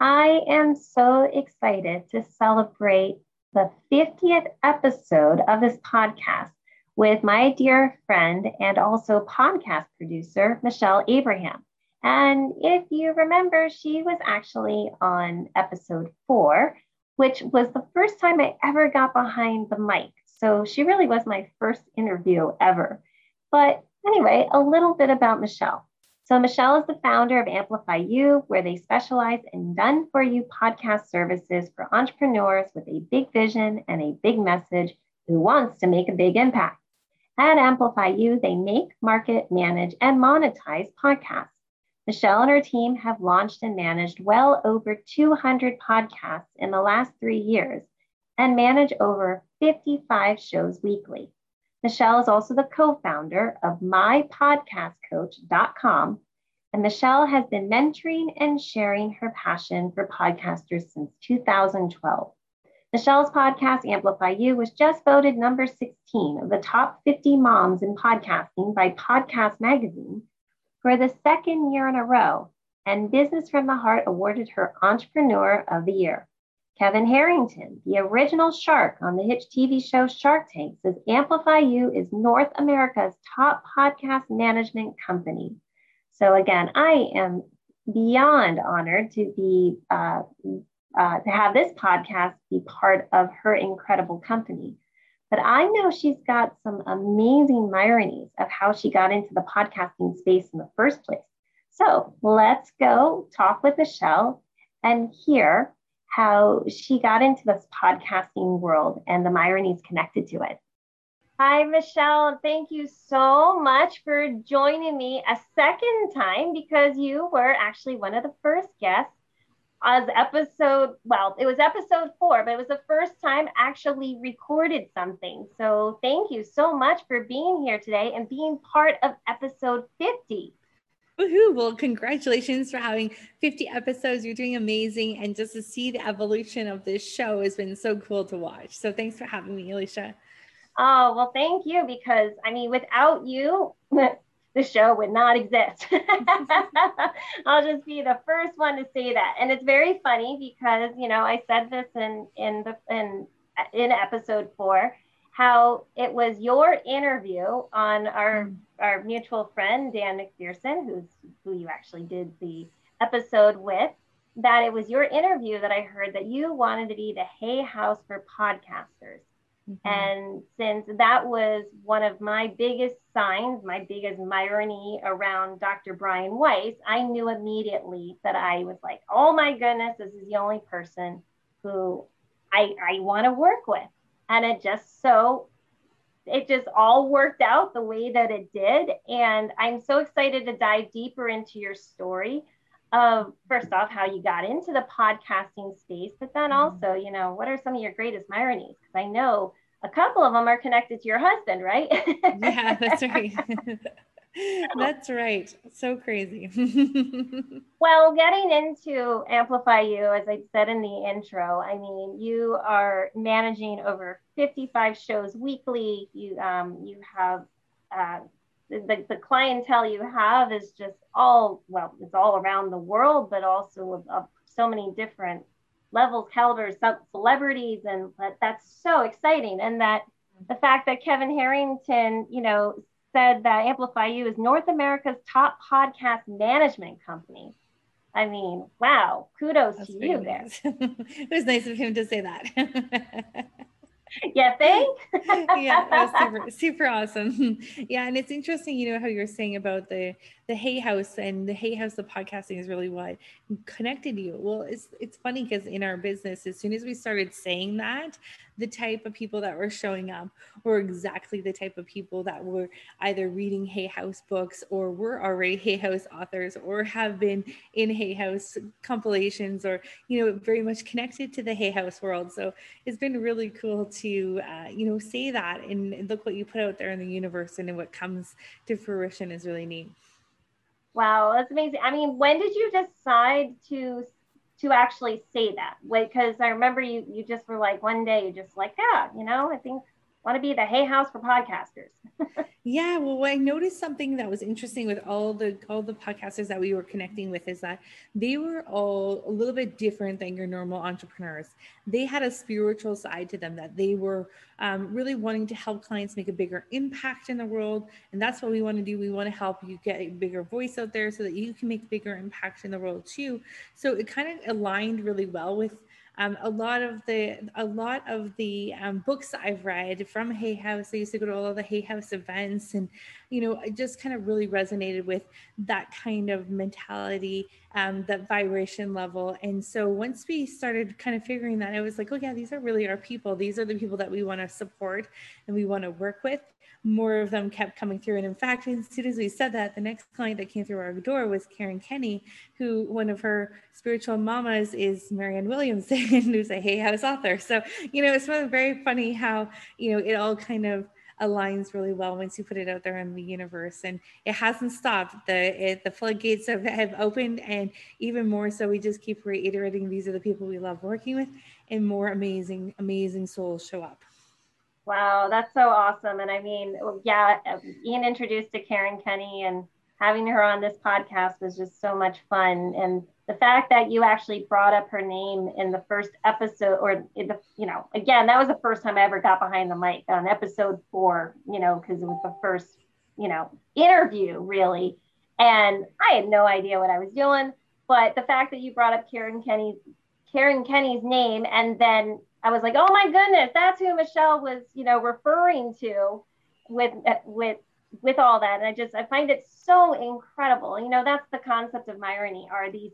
I am so excited to celebrate the 50th episode of this podcast with my dear friend and also podcast producer, Michelle Abraham. And if you remember, she was actually on episode four, which was the first time I ever got behind the mic. So she really was my first interview ever. But anyway, a little bit about Michelle. So, Michelle is the founder of Amplify You, where they specialize in done for you podcast services for entrepreneurs with a big vision and a big message who wants to make a big impact. At Amplify You, they make, market, manage, and monetize podcasts. Michelle and her team have launched and managed well over 200 podcasts in the last three years and manage over 55 shows weekly. Michelle is also the co founder of mypodcastcoach.com. And Michelle has been mentoring and sharing her passion for podcasters since 2012. Michelle's podcast, Amplify You, was just voted number 16 of the top 50 moms in podcasting by Podcast Magazine for the second year in a row. And Business from the Heart awarded her Entrepreneur of the Year. Kevin Harrington, the original shark on the hit TV show Shark Tank, says Amplify You is North America's top podcast management company. So again, I am beyond honored to be uh, uh, to have this podcast be part of her incredible company. But I know she's got some amazing ironies of how she got into the podcasting space in the first place. So let's go talk with Michelle and hear how she got into this podcasting world and the ironies connected to it. Hi, Michelle. Thank you so much for joining me a second time because you were actually one of the first guests as episode, well, it was episode four, but it was the first time actually recorded something. So thank you so much for being here today and being part of episode 50. Woohoo! Well, congratulations for having 50 episodes. You're doing amazing. And just to see the evolution of this show has been so cool to watch. So thanks for having me, Alicia. Oh, well, thank you. Because I mean, without you, the show would not exist. I'll just be the first one to say that. And it's very funny because, you know, I said this in in the in in episode four how it was your interview on our mm. our mutual friend Dan McPherson, who's who you actually did the episode with. That it was your interview that I heard that you wanted to be the Hay House for podcasters. Mm-hmm. And since that was one of my biggest signs, my biggest irony around Dr. Brian Weiss, I knew immediately that I was like, oh my goodness, this is the only person who I, I want to work with and it just so it just all worked out the way that it did. And i'm so excited to dive deeper into your story of first off how you got into the podcasting space but then mm-hmm. also you know what are some of your greatest ironies because i know a couple of them are connected to your husband right? Yeah that's right That's right. So crazy. well, getting into Amplify You, as I said in the intro, I mean, you are managing over 55 shows weekly. You um, you have uh, the, the clientele you have is just all well, it's all around the world, but also of, of so many different levels, calibers, celebrities, and that, that's so exciting. And that the fact that Kevin Harrington, you know, said that Amplify You is North America's top podcast management company. I mean, wow, kudos That's to you nice. there. it was nice of him to say that. yeah, thanks. yeah, that was super, super awesome. yeah, and it's interesting, you know, how you're saying about the the Hay House and the Hay House, the podcasting is really what connected you. Well, it's it's funny because in our business, as soon as we started saying that, the type of people that were showing up were exactly the type of people that were either reading Hay House books or were already Hay House authors or have been in Hay House compilations or you know very much connected to the Hay House world. So it's been really cool to uh, you know say that and look what you put out there in the universe and what comes to fruition is really neat. Wow, that's amazing. I mean, when did you decide to to actually say that? Because I remember you you just were like one day you just like, yeah, you know, I think want to be the hay house for podcasters. yeah, well, I noticed something that was interesting with all the all the podcasters that we were connecting with is that they were all a little bit different than your normal entrepreneurs. They had a spiritual side to them that they were um, really wanting to help clients make a bigger impact in the world, and that's what we want to do. We want to help you get a bigger voice out there so that you can make bigger impact in the world too. So it kind of aligned really well with um, a lot of the a lot of the um, books I've read from Hay House, I used to go to all of the Hay House events, and you know, I just kind of really resonated with that kind of mentality, um, that vibration level. And so once we started kind of figuring that, I was like, oh yeah, these are really our people. These are the people that we want to support and we want to work with more of them kept coming through. And in fact, as soon as we said that, the next client that came through our door was Karen Kenny, who one of her spiritual mamas is Marianne Williamson, who's a Hay House author. So, you know, it's very funny how, you know, it all kind of aligns really well once you put it out there in the universe and it hasn't stopped the it, the floodgates have, have opened and even more so we just keep reiterating these are the people we love working with and more amazing amazing souls show up Wow, that's so awesome. And I mean, yeah, being introduced to Karen Kenny and having her on this podcast was just so much fun. And the fact that you actually brought up her name in the first episode, or the, you know, again, that was the first time I ever got behind the mic on episode four, you know, because it was the first, you know, interview really. And I had no idea what I was doing. But the fact that you brought up Karen Kenny's Karen Kenny's name and then I was like, oh my goodness, that's who Michelle was, you know, referring to with with with all that. And I just I find it so incredible. You know, that's the concept of Myrony are these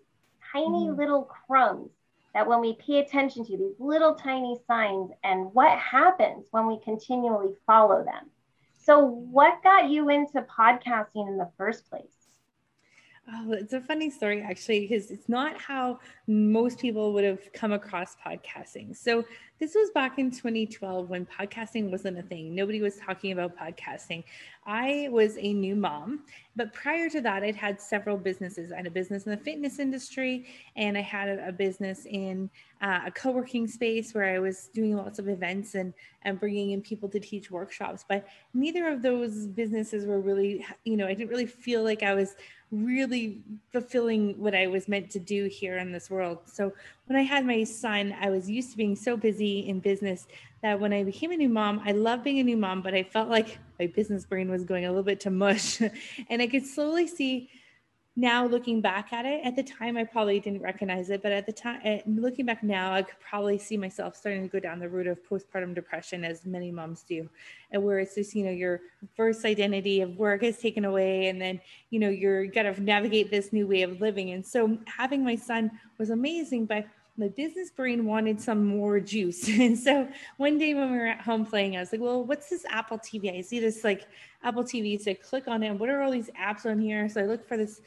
tiny mm. little crumbs that when we pay attention to these little tiny signs and what happens when we continually follow them. So what got you into podcasting in the first place? Oh, it's a funny story actually, because it's not how most people would have come across podcasting. So, this was back in 2012 when podcasting wasn't a thing. Nobody was talking about podcasting. I was a new mom, but prior to that, I'd had several businesses. I had a business in the fitness industry, and I had a, business in uh, a co working space where I was doing lots of events and, and bringing in people to teach workshops. But neither of those businesses were really, you know, I didn't really feel like I was really fulfilling what I was meant to do here in this world. So when I had my son, I was used to being so busy in business that when I became a new mom, I love being a new mom, but I felt like my business brain was going a little bit to mush. and I could slowly see now looking back at it at the time i probably didn't recognize it but at the time eh, looking back now i could probably see myself starting to go down the route of postpartum depression as many moms do and where it's just you know your first identity of work is taken away and then you know you're got to navigate this new way of living and so having my son was amazing but the business brain wanted some more juice. And so one day when we were at home playing, I was like, well, what's this Apple TV? I see this like Apple TV. So I click on it. What are all these apps on here? So I look for this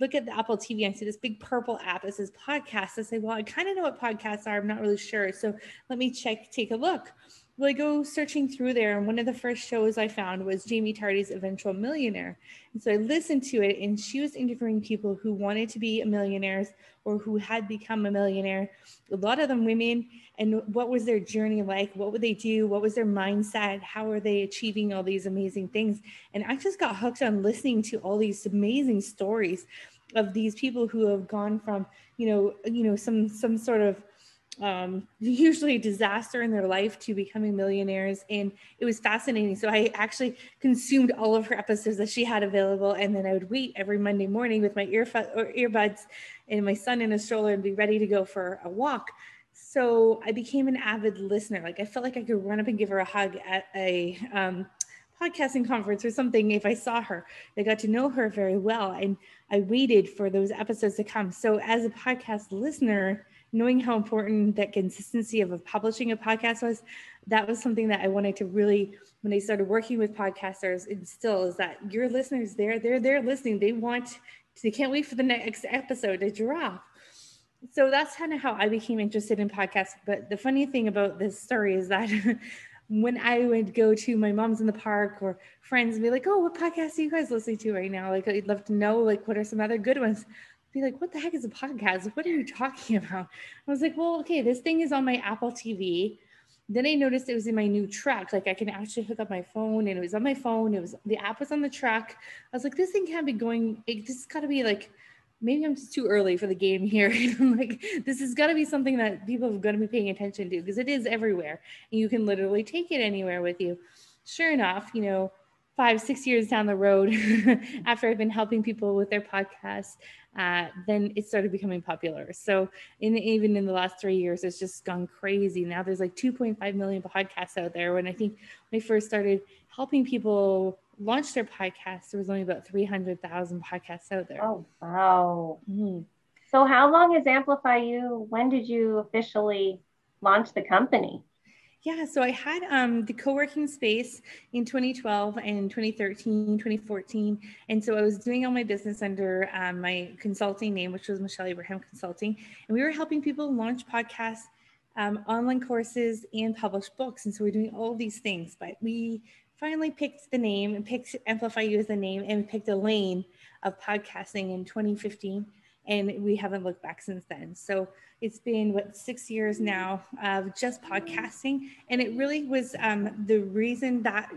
look at the Apple TV, I see this big purple app that says podcast. I say, well, I kind of know what podcasts are. I'm not really sure. So let me check, take a look. Well, I go searching through there, and one of the first shows I found was Jaime Tardy's Eventual Millionaire. And so I listened to it, and she was interviewing people who wanted to be millionaires or who had become a millionaire. A lot of them women, and what was their journey like? What would they do? What was their mindset? How are they achieving all these amazing things? And I just got hooked on listening to all these amazing stories of these people who have gone from, you know, you know, some some sort of um, usually disaster in their life to becoming millionaires. And it was fascinating. So I actually consumed all of her episodes that she had available. And then I would wait every Monday morning with my earf- earbuds and my son in a stroller and be ready to go for a walk so I became an avid listener. Like I felt like I could run up and give her a hug at a um, podcasting conference or something if I saw her. I got to know her very well and I waited for those episodes to come. So as a podcast listener, knowing how important that consistency of, of publishing a podcast was, that was something that I wanted to really, when I started working with podcasters, instill is that your listeners there, they're there listening. They want, they can't wait for the next episode to drop. So that's kind of how I became interested in podcasts. But the funny thing about this story is that when I would go to my mom's in the park or friends and be like, oh, what podcast are you guys listening to right now? Like, I'd love to know, like, what are some other good ones? Be like, what the heck is a podcast? What are you talking about? I was like, well, okay, this thing is on my Apple TV. Then I noticed it was in my new truck. Like I can actually hook up my phone and it was on my phone. It was the app was on the truck. I was like, this thing can't be going, it just gotta be like maybe I'm just too early for the game here. like this has got to be something that people have got to be paying attention to because it is everywhere and you can literally take it anywhere with you. Sure enough, you know, five, six years down the road, after I've been helping people with their podcasts, uh, then it started becoming popular. So in even in the last three years, it's just gone crazy. Now there's like 2.5 million podcasts out there. When I think when I first started helping people launch their podcast, there was only about 300,000 podcasts out there. Oh, wow. Mm-hmm. So, how long has Amplify You? When did you officially launch the company? Yeah, so I had um, the co-working space in 2012 and 2013, 2014. And so I was doing all my business under um, my consulting name, which was Michelle Abraham Consulting. And we were helping people launch podcasts, um, online courses, and publish books. And so we're doing all these things. But we finally picked the name and picked Amplify You as the name and picked a lane of podcasting in 2015. And we haven't looked back since then. So it's been what six years now of just podcasting. And it really was um, the reason that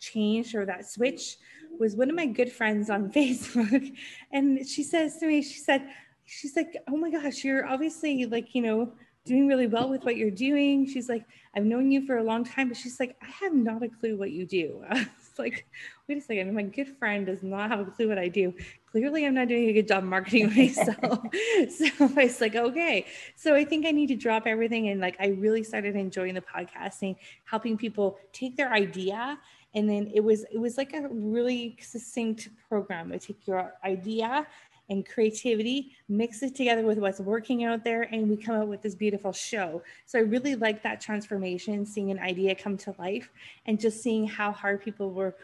changed or that switch was one of my good friends on Facebook. And she says to me, she said, she's like, oh my gosh, you're obviously like, you know, doing really well with what you're doing. She's like, I've known you for a long time, but she's like, I have not a clue what you do. It's like, wait a second, my good friend does not have a clue what I do. Clearly, I'm not doing a good job marketing myself. so I was like, okay. So I think I need to drop everything. And like, I really started enjoying the podcasting, helping people take their idea and then it was it was like a really succinct program. I take your idea and creativity, mix it together with what's working out there, and we come up with this beautiful show. So I really like that transformation, seeing an idea come to life and just seeing how hard people were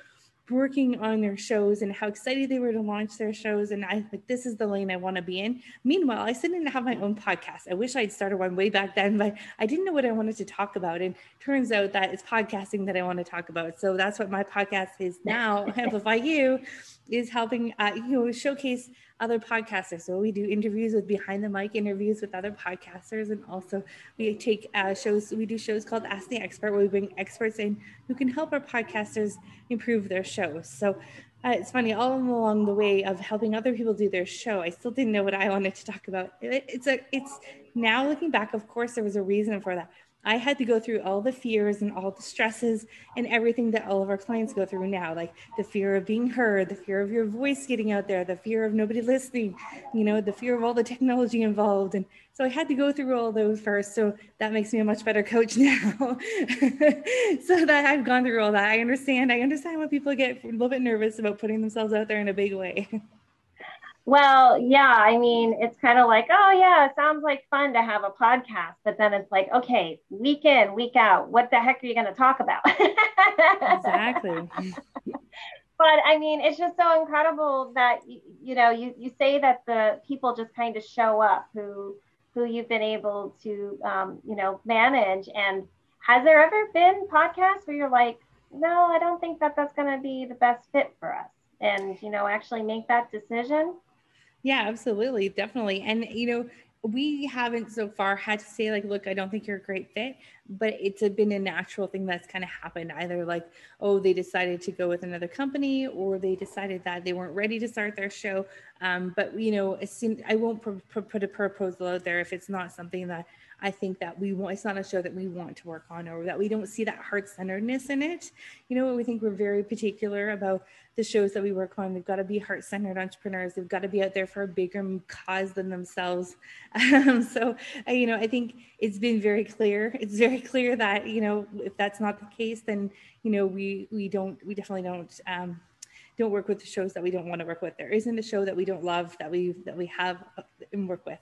working on their shows and how excited they were to launch their shows. And I like, this is the lane I want to be in. Meanwhile, I still didn't have my own podcast. I wish I'd started one way back then, but I didn't know what I wanted to talk about. And turns out that it's podcasting that I want to talk about. So that's what my podcast is now. Amplify You is helping, uh, you know, showcase other podcasters. So we do interviews with behind the mic interviews with other podcasters, and also we take uh, shows. We do shows called Ask the Expert, where we bring experts in who can help our podcasters improve their shows. So uh, it's funny all along the way of helping other people do their show. I still didn't know what I wanted to talk about. It, it's a it's now looking back. Of course, there was a reason for that. I had to go through all the fears and all the stresses and everything that all of our clients go through now, like the fear of being heard, the fear of your voice getting out there, the fear of nobody listening, you know, the fear of all the technology involved. And so I had to go through all those first. So that makes me a much better coach now. so that I've gone through all that. I understand. I understand when people get a little bit nervous about putting themselves out there in a big way. Well, yeah, I mean, it's kind of like, oh, yeah, it sounds like fun to have a podcast. But then it's like, okay, week in, week out, what the heck are you going to talk about? exactly. but I mean, it's just so incredible that, you know, you, you say that the people just kind of show up who, who you've been able to, um, you know, manage. And has there ever been podcasts where you're like, no, I don't think that that's going to be the best fit for us? And, you know, actually make that decision? Yeah, absolutely. Definitely. And, you know, we haven't so far had to say like look i don't think you're a great fit but it's been a natural thing that's kind of happened either like oh they decided to go with another company or they decided that they weren't ready to start their show Um, but you know, it seems I won't pr- put a proposal out there if it's not something that I think that we want, it's not a show that we want to work on or that we don't see that heart centeredness in it. You know, we think we're very particular about the shows that we work on. They've got to be heart centered entrepreneurs. They've got to be out there for a bigger cause than themselves. Um, so, you know, I think it's been very clear. It's very clear that, you know, if that's not the case, then, you know, we, we don't, we definitely don't, um, don't work with the shows that we don't want to work with. There isn't a show that we don't love that we that we have uh, and work with.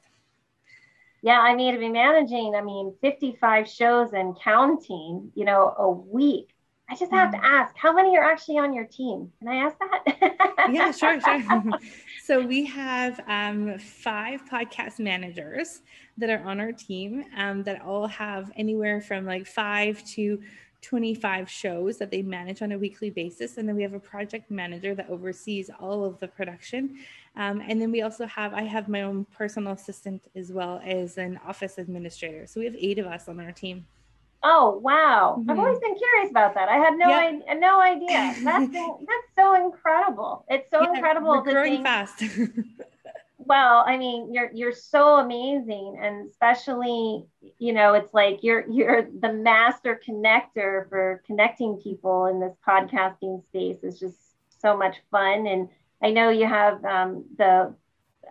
Yeah, I mean to be managing, I mean 55 shows and counting, you know, a week. I just have to mm. ask, how many are actually on your team? Can I ask that? yeah, sure, sure. so we have um, five podcast managers that are on our team um, that all have anywhere from like five to 25 shows that they manage on a weekly basis. And then we have a project manager that oversees all of the production. Um, and then we also have, I have my own personal assistant as well as an office administrator. So we have eight of us on our team. Oh wow! Mm-hmm. I've always been curious about that. I had no yep. idea. No idea. That's that's so incredible. It's so yeah, incredible. We're growing think, fast. well i mean you're you're so amazing and especially you know it's like you're you're the master connector for connecting people in this podcasting space is just so much fun and i know you have um, the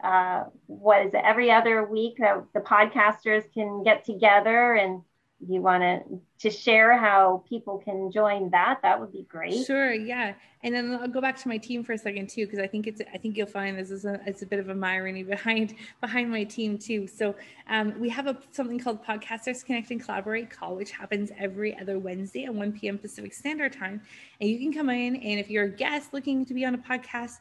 uh, what is it every other week that the podcasters can get together and you want to to share how people can join that that would be great. Sure yeah. And then i'll go back to my team for a second too because i think it's i think you'll find this is a it's a bit of a irony behind behind my team too. So um, we have a something called podcasters connect and collaborate call which happens every other wednesday at 1 p.m pacific standard time. And you can come in and if you're a guest looking to be on a podcast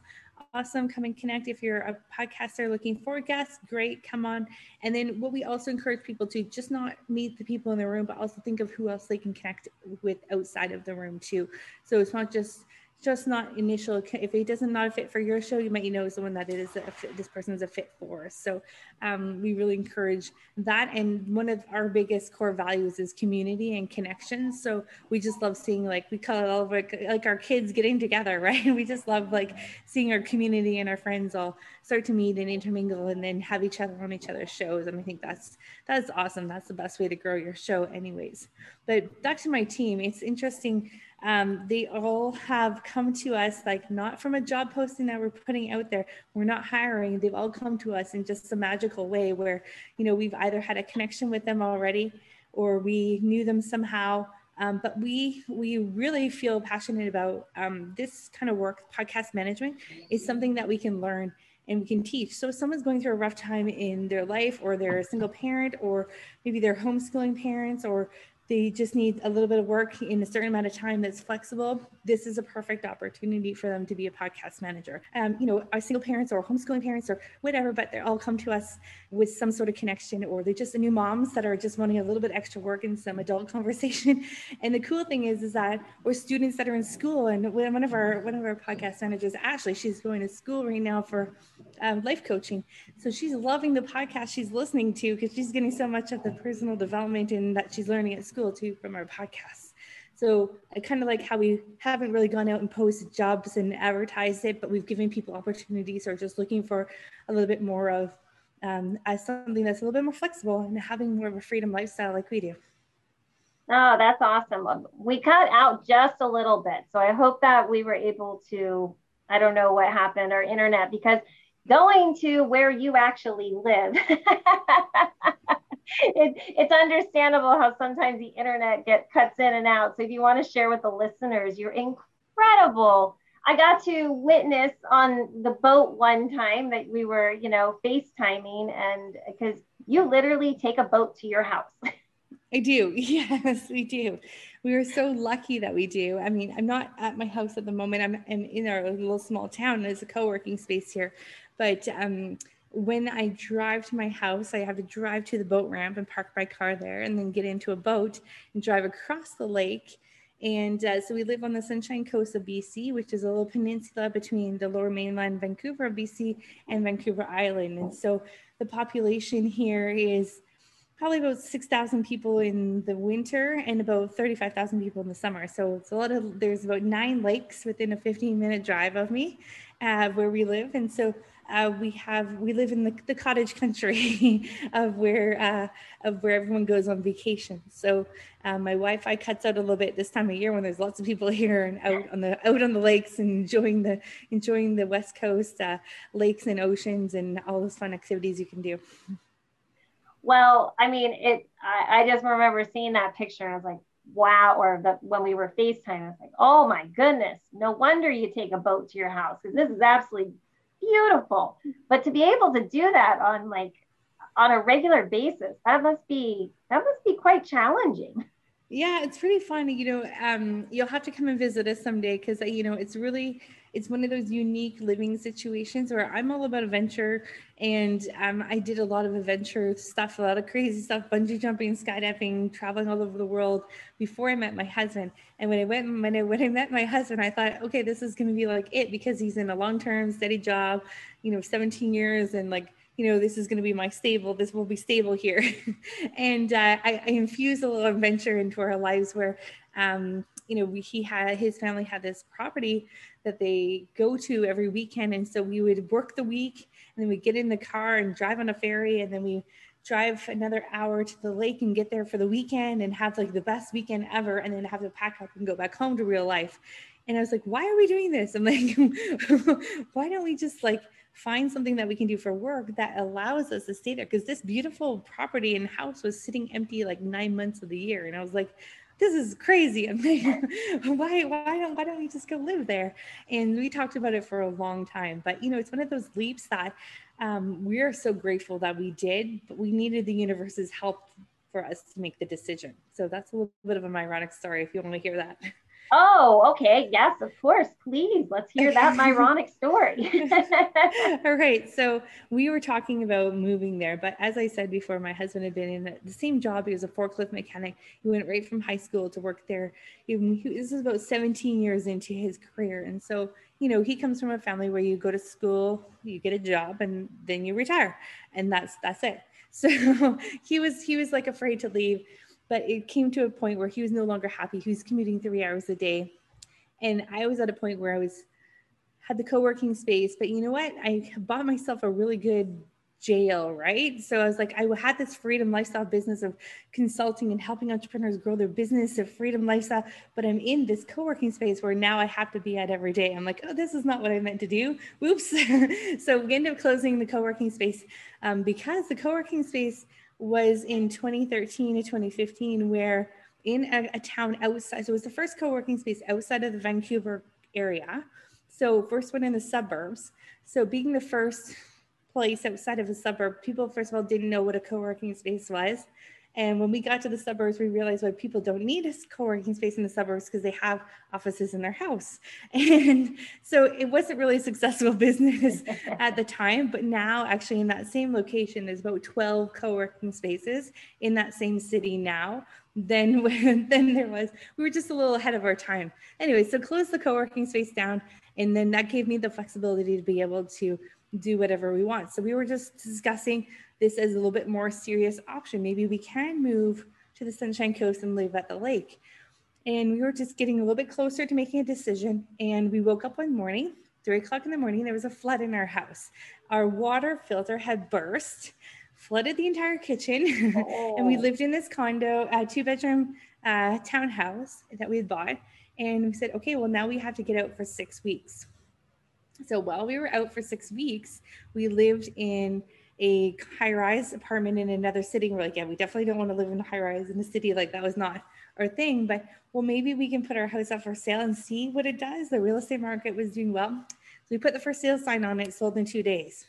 awesome. Come and connect. If you're a podcaster looking for guests, great, come on. And then what we also encourage people to just not meet the people in the room, but also think of who else they can connect with outside of the room too. So it's not just just not initial if it doesn't not a fit for your show you might know someone that it is a fit, this person is a fit for. So um, we really encourage that. And one of our biggest core values is community and connection. So we just love seeing like we call it all like, like our kids getting together right? We just love like seeing our community and our friends all start to meet and intermingle and then have each other on each other's shows. And i think that's that's awesome. That's the best way to grow your show anyways. But back to my team it's interesting um, they all have come to us like not from a job posting that we're putting out there. We're not hiring. They've all come to us in just a magical way where you know we've either had a connection with them already or we knew them somehow. Um, but we we really feel passionate about um, this kind of work. Podcast management is something that we can learn and we can teach. So if someone's going through a rough time in their life or they're a single parent or maybe they're homeschooling parents or they just need a little bit of work in a certain amount of time that's flexible, this is a perfect opportunity for them to be a podcast manager. Um, you know, our single parents or homeschooling parents or whatever, but they all come to us with some sort of connection, or they're just the new moms that are just wanting a little bit extra work and some adult conversation. And the cool thing is, is that we're students that are in school, and one of our one of our podcast managers, Ashley, she's going to school right now for um, life coaching. So she's loving the podcast she's listening to because she's getting so much of the personal development and that she's learning at school too from our podcast. So I kind of like how we haven't really gone out and posted jobs and advertised it, but we've given people opportunities or just looking for a little bit more of um, as something that's a little bit more flexible and having more of a freedom lifestyle like we do. Oh, that's awesome. We cut out just a little bit. So I hope that we were able to, I don't know what happened, our internet, because going to where you actually live it, it's understandable how sometimes the internet get cuts in and out. So if you want to share with the listeners, you're incredible. I got to witness on the boat one time that we were, you know, FaceTiming, and because you literally take a boat to your house. I do. Yes, we do. We are so lucky that we do. I mean, I'm not at my house at the moment. I'm, I'm in our little small town. There's a co-working space here, but um, when I drive to my house, I have to drive to the boat ramp and park my car there and then get into a boat and drive across the lake. And uh, so we live on the Sunshine Coast of BC, which is a little peninsula between the lower mainland Vancouver BC and Vancouver Island. And so the population here is probably about 6,000 people in the winter and about 35,000 people in the summer. So it's a lot of, there's about nine lakes within a 15 minute drive of me uh, where we live. And so uh, we have we live in the, the cottage country of where uh, of where everyone goes on vacation. So uh, my Wi-Fi cuts out a little bit this time of year when there's lots of people here and out on the out on the lakes and enjoying the enjoying the West Coast uh, lakes and oceans and all those fun activities you can do. Well, I mean, it. I, I just remember seeing that picture and I was like, wow. Or the, when we were FaceTime, I was like, oh my goodness, no wonder you take a boat to your house because this is absolutely beautiful. But to be able to do that on like on a regular basis, that must be that must be quite challenging. Yeah, it's pretty fun. You know, um, you'll have to come and visit us someday because you know it's really it's one of those unique living situations where I'm all about adventure, and um, I did a lot of adventure stuff, a lot of crazy stuff, bungee jumping, skydiving, traveling all over the world before I met my husband. And when I went when I when I met my husband, I thought, okay, this is going to be like it because he's in a long term steady job, you know, 17 years, and like you know, this is going to be my stable. This will be stable here. and uh, I, I infused a little adventure into our lives where, um, you know, we, he had his family had this property that they go to every weekend, and so we would work the week, and then we get in the car and drive on a ferry, and then we drive another hour to the lake and get there for the weekend and have like the best weekend ever, and then have to pack up and go back home to real life. And I was like, why are we doing this? I'm like, why don't we just like find something that we can do for work that allows us to stay there because this beautiful property and house was sitting empty like nine months of the year and i was like this is crazy. Why why don't why don't we just go live there? And we talked about it for a long time but you know it's one of those leaps that um, we are so grateful that we did but we needed the universe's help for us to make the decision. So that's a little bit of an ironic story if you want to hear that Oh, okay. Yes, of course. Please, let's hear that Myronic story. All right. So we were talking about moving there, but as I said before, my husband had been in the same job. He was a forklift mechanic. He went right from high school to work there. He, this is about 17 years into his career. And so, you know, he comes from a family where you go to school, you get a job, and then you retire. And that's that's it. So he was he was like afraid to leave but it came to a point where he was no longer happy. He was commuting three hours a day. And I was at a point where I was had the co-working space, but you know what? I bought myself a really good jail, right? So I was like, I had this freedom lifestyle business of consulting and helping entrepreneurs grow their business of freedom lifestyle, but I'm in this co-working space where now I have to be at every day. I'm like, oh, this is not what I meant to do. Whoops. so we end up closing the co-working space um, because the co-working space was in 2013 to 2015, where in a, a, town outside, so it was the first co-working space outside of the Vancouver area. So first one in the suburbs. So being the first place outside of a suburb, people first of all didn't know what a co-working space was. And when we got to the suburbs, we realized why people don't need a co-working space in the suburbs because they have offices in their house. And so it wasn't really a successful business at the time. But now, actually, in that same location, there's about 12 co-working spaces in that same city now than when than there was. We were just a little ahead of our time. Anyway, so close the co-working space down. And then that gave me the flexibility to be able to do whatever we want. So we were just discussing this as a little bit more serious option. Maybe we can move to the Sunshine Coast and live at the lake. And we were just getting a little bit closer to making a decision. And we woke up one morning, three o'clock in the morning, there was a flood in our house. Our water filter had burst, flooded the entire kitchen. Oh. and we oh. lived in this condo, a two bedroom uh, townhouse that we had bought. And we said, okay, well, now we have to get out for six weeks. So while we were out for six weeks, we lived in a high rise apartment in another city. We're like, yeah, we definitely don't want to live in a high rise in the city. Like that was not our thing. But well, maybe we can put our house up for sale and see what it does. The real estate market was doing well. So we put the for sale sign on it, sold in two days.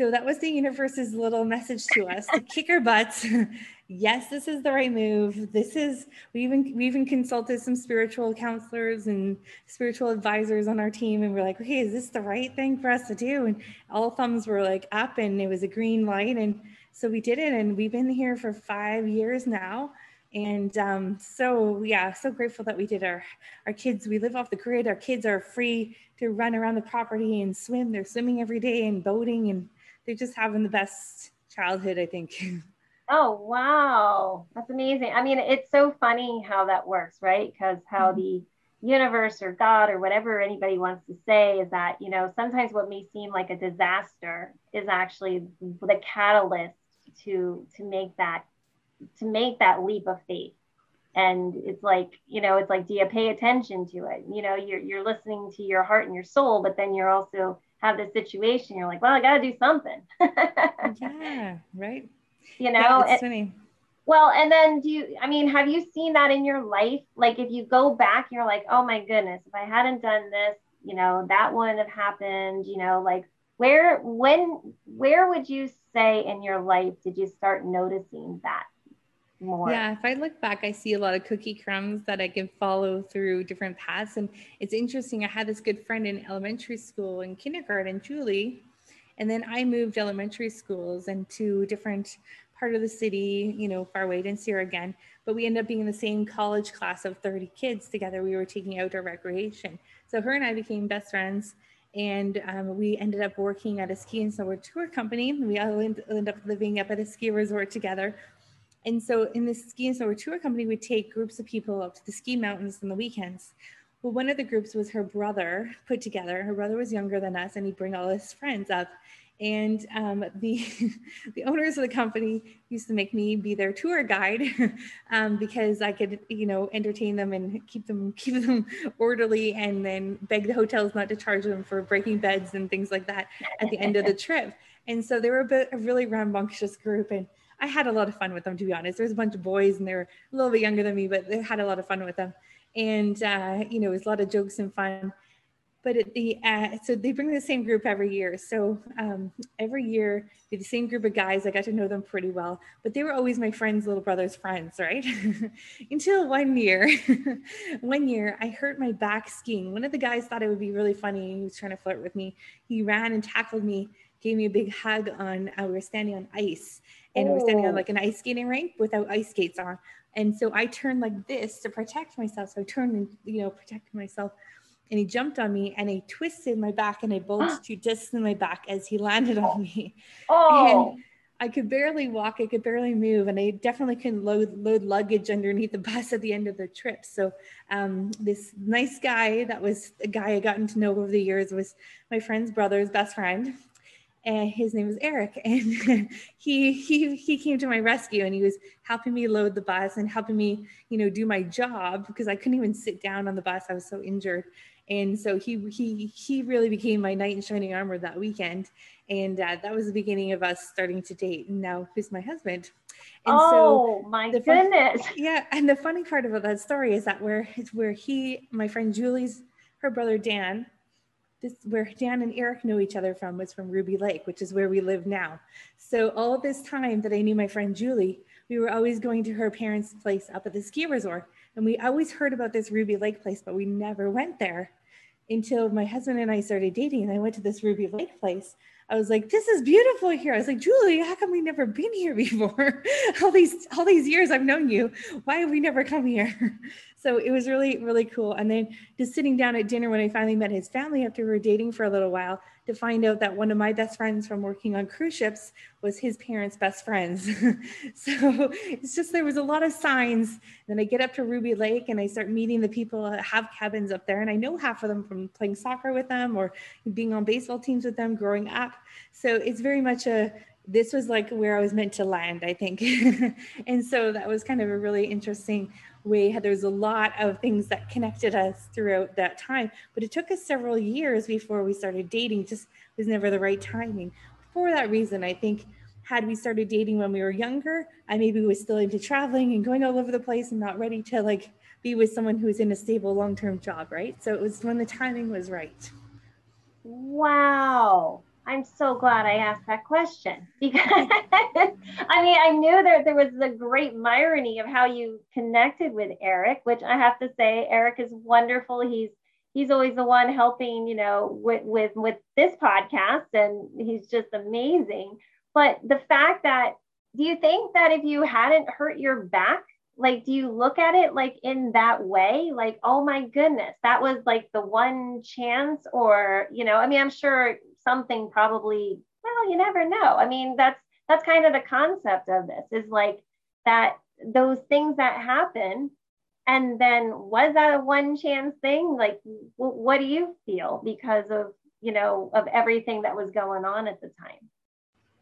So that was the universe's little message to us to kick our butts. yes, this is the right move. This is we even we even consulted some spiritual counselors and spiritual advisors on our team, and we're like, okay, is this the right thing for us to do? And all thumbs were like up, and it was a green light, and so we did it, and we've been here for five years now. And um, so yeah, so grateful that we did our our kids. We live off the grid. Our kids are free to run around the property and swim. They're swimming every day and boating and they're just having the best childhood, I think. Oh, wow. That's amazing. I mean, it's so funny how that works, right? Because how mm-hmm. the universe or God or whatever anybody wants to say is that, you know, sometimes what may seem like a disaster is actually the catalyst to to make that to make that leap of faith. And it's like, you know, it's like, do you pay attention to it? You know, you're you're listening to your heart and your soul, but then you're also have this situation. You're like, well, I gotta do something. yeah, right. You know, yeah, well, and then do you, I mean, have you seen that in your life? Like if you go back, you're like, oh my goodness, if I hadn't done this, you know, that wouldn't have happened, you know, like where, when, where would you say in your life did you start noticing that? More. Yeah, if I look back, I see a lot of cookie crumbs that I can follow through different paths. And it's interesting. I had this good friend in elementary school and kindergarten, Julie. And then I moved elementary schools and to different part of the city, you know, far away, didn't see her again. But we ended up being in the same college class of 30 kids together. We were taking outdoor recreation. So her and I became best friends. And um, we ended up working at a ski and snowboard tour company. We all ended up living up at a ski resort together. And so in this ski and snowboard tour company, we'd take groups of people up to the ski mountains on the weekends. Well, one of the groups was her brother put together. Her brother was younger than us, and he'd bring all his friends up and um, the the owners of the company used to make me be their tour guide um, because I could you know entertain them and keep them keep them orderly and then beg the hotels not to charge them for breaking beds and things like that at the end of the trip. And so they were a bit a really rambunctious group and I had a lot of fun with them to be honest. There was a bunch of boys and they were a little bit younger than me, but they had a lot of fun with them. And uh, you know, it was a lot of jokes and fun. But at the uh, so they bring the same group every year. So um, every year the same group of guys. I got to know them pretty well. But they were always my friends little brother's friends right? Until one year one year i hurt my back skiing. One of the guys thought it would be really funny. He was trying to flirt with me. He ran and tackled me gave me a big hug on uh, we were standing on ice and oh. we're standing on like an ice skating rink without ice skates on and so i turned like this to protect myself so i turned and you know protected myself and he jumped on me and he twisted my back and I bulged two discs in my back as he landed on me. Oh. And I could barely walk, I could barely move, and I definitely couldn't load load luggage underneath the bus at the end of the trip. So um, this nice guy that was a guy I gotten to know over the years was my friend's brother's best friend. And his name was Eric, and he he he came to my rescue, and he was helping me load the bus and helping me, you know, do my job because I couldn't even sit down on the bus. I was so injured and so he he he really became my knight in shining armor that weekend and uh, that was the beginning of us starting to date and now he's my husband and oh so my goodness fun, yeah and the funny part about that story is that where where he my friend julie's her brother dan this where dan and eric know each other from was from ruby lake which is where we live now so all this time that i knew my friend julie we were always going to her parents place up at the ski resort and we always heard about this ruby lake place but we never went there until my husband and I started dating and I went to this Ruby Lake place. I was like, this is beautiful here. I was like, Julie, how come we never been here before? all these all these years I've known you. Why have we never come here? so it was really, really cool. And then just sitting down at dinner when I finally met his family after we were dating for a little while, to find out that one of my best friends from working on cruise ships was his parents' best friends. so it's just there was a lot of signs. Then I get up to Ruby Lake and I start meeting the people that have cabins up there. And I know half of them from playing soccer with them or being on baseball teams with them growing up. So it's very much a this was like where I was meant to land, I think. and so that was kind of a really interesting way there was a lot of things that connected us throughout that time but it took us several years before we started dating just was never the right timing. For that reason i think had we started dating when we were younger i maybe was still into traveling and going all over the place and not ready to like be with someone who's in a stable long-term job right? So it was when the timing was right. Wow I'm so glad I asked that question because I mean, I knew that there was a great irony of how you connected with Eric, which I have to say, Eric is wonderful. He's he's always the one helping, you know, with with with this podcast, and he's just amazing. But the fact that do you think that if you hadn't hurt your back like do you look at it like in that way like oh my goodness that was like the one chance or you know i mean i'm sure something probably well you never know i mean that's that's kind of the concept of this is like that those things that happen and then was that a one chance thing? Like, what do you feel because of, you know, of everything that was going on at the time?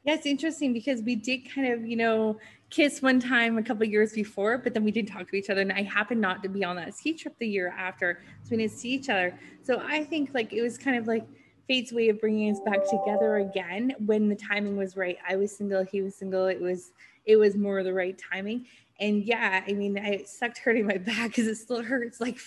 Yeah, it's interesting because we did kind of, you know, kiss one time a couple years before, but then we did talk to each other. And I happened not to be on that ski trip the year after, so we didn't see each other. So I think like it was kind of like fate's way of bringing us back together again when the timing was right. I was single, he was single. It was it was more the right timing and yeah, I mean, I sucked hurting my back because it still hurts. Like,